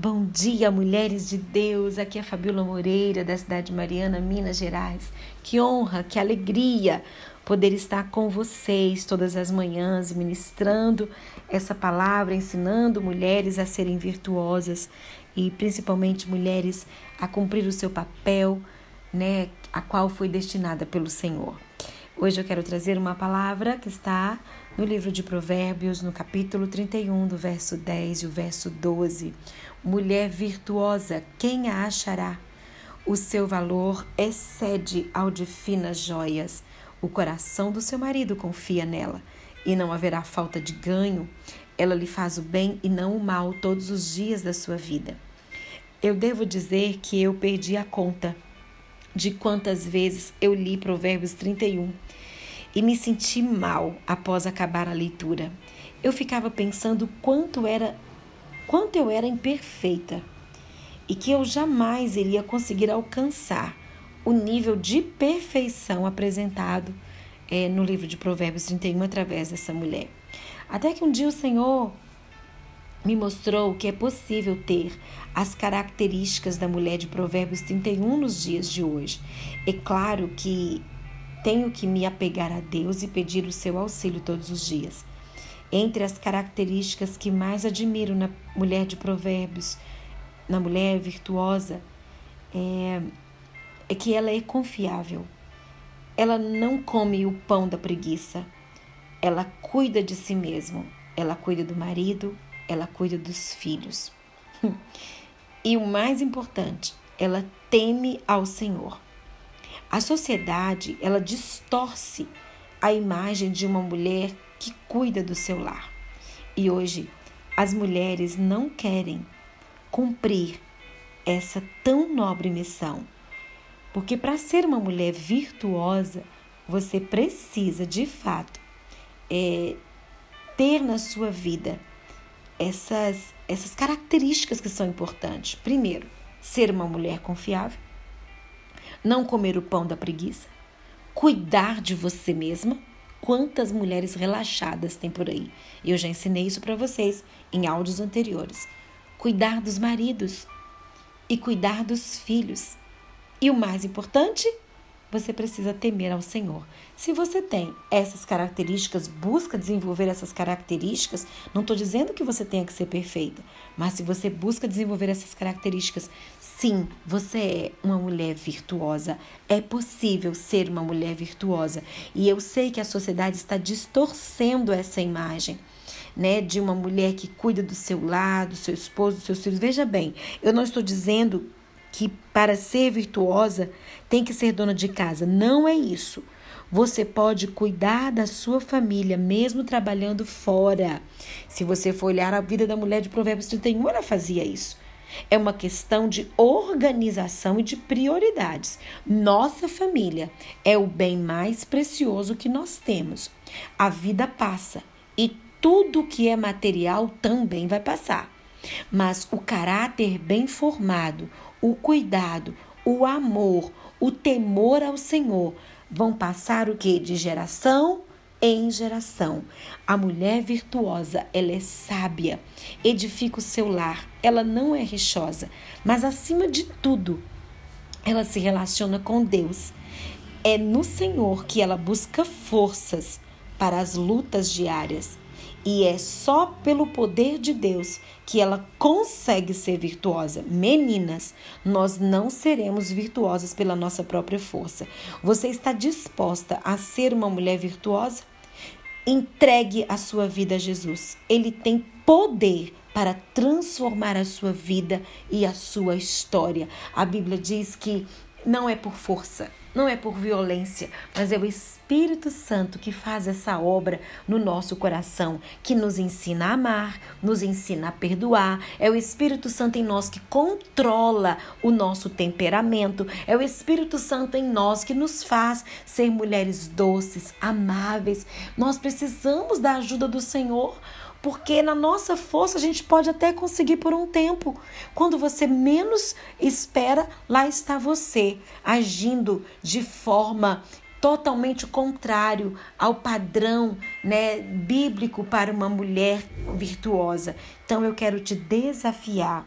Bom dia, mulheres de Deus. Aqui é Fabiola Moreira, da cidade de Mariana, Minas Gerais. Que honra, que alegria poder estar com vocês todas as manhãs, ministrando essa palavra, ensinando mulheres a serem virtuosas e principalmente mulheres a cumprir o seu papel, né, a qual foi destinada pelo Senhor. Hoje eu quero trazer uma palavra que está no livro de Provérbios, no capítulo 31, do verso 10 e o verso 12. Mulher virtuosa, quem a achará? O seu valor excede ao de finas joias. O coração do seu marido confia nela, e não haverá falta de ganho. Ela lhe faz o bem e não o mal todos os dias da sua vida. Eu devo dizer que eu perdi a conta de quantas vezes eu li Provérbios 31 e me senti mal após acabar a leitura. Eu ficava pensando quanto era quanto eu era imperfeita e que eu jamais iria conseguir alcançar o nível de perfeição apresentado é, no livro de Provérbios 31 através dessa mulher. Até que um dia o Senhor me mostrou que é possível ter as características da mulher de Provérbios 31 nos dias de hoje. É claro que tenho que me apegar a Deus e pedir o seu auxílio todos os dias. Entre as características que mais admiro na mulher de Provérbios, na mulher virtuosa, é, é que ela é confiável. Ela não come o pão da preguiça. Ela cuida de si mesma. Ela cuida do marido, ela cuida dos filhos. E o mais importante, ela teme ao Senhor. A sociedade, ela distorce a imagem de uma mulher que cuida do seu lar. E hoje, as mulheres não querem cumprir essa tão nobre missão. Porque para ser uma mulher virtuosa, você precisa, de fato, é, ter na sua vida essas, essas características que são importantes. Primeiro, ser uma mulher confiável, não comer o pão da preguiça, cuidar de você mesma. Quantas mulheres relaxadas tem por aí? Eu já ensinei isso para vocês em áudios anteriores. Cuidar dos maridos e cuidar dos filhos. E o mais importante, você precisa temer ao Senhor. Se você tem essas características, busca desenvolver essas características, não estou dizendo que você tenha que ser perfeita, mas se você busca desenvolver essas características, sim, você é uma mulher virtuosa. É possível ser uma mulher virtuosa. E eu sei que a sociedade está distorcendo essa imagem. Né, de uma mulher que cuida do seu lar, do seu esposo, dos seus filhos. Veja bem, eu não estou dizendo que para ser virtuosa tem que ser dona de casa. Não é isso. Você pode cuidar da sua família mesmo trabalhando fora. Se você for olhar a vida da mulher de Provérbios 31, ela fazia isso. É uma questão de organização e de prioridades. Nossa família é o bem mais precioso que nós temos. A vida passa e tudo que é material também vai passar. Mas o caráter bem formado, o cuidado, o amor, o temor ao Senhor vão passar o que? De geração em geração. A mulher virtuosa, ela é sábia, edifica o seu lar, ela não é rixosa, mas acima de tudo, ela se relaciona com Deus. É no Senhor que ela busca forças para as lutas diárias. E é só pelo poder de Deus que ela consegue ser virtuosa. Meninas, nós não seremos virtuosas pela nossa própria força. Você está disposta a ser uma mulher virtuosa? Entregue a sua vida a Jesus. Ele tem poder para transformar a sua vida e a sua história. A Bíblia diz que não é por força, não é por violência, mas é o Espírito Santo que faz essa obra no nosso coração, que nos ensina a amar, nos ensina a perdoar. É o Espírito Santo em nós que controla o nosso temperamento. É o Espírito Santo em nós que nos faz ser mulheres doces, amáveis. Nós precisamos da ajuda do Senhor porque na nossa força a gente pode até conseguir por um tempo. Quando você menos espera, lá está você agindo de forma totalmente contrário ao padrão né, bíblico para uma mulher virtuosa. Então eu quero te desafiar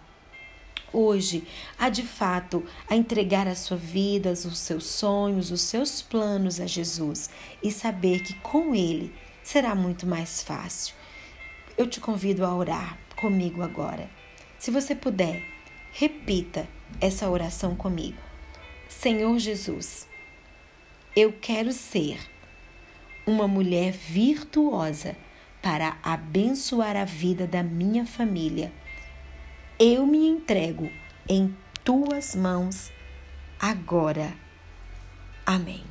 hoje a de fato a entregar a sua vida, os seus sonhos, os seus planos a Jesus e saber que com Ele será muito mais fácil. Eu te convido a orar comigo agora. Se você puder, repita essa oração comigo. Senhor Jesus, eu quero ser uma mulher virtuosa para abençoar a vida da minha família. Eu me entrego em tuas mãos agora. Amém.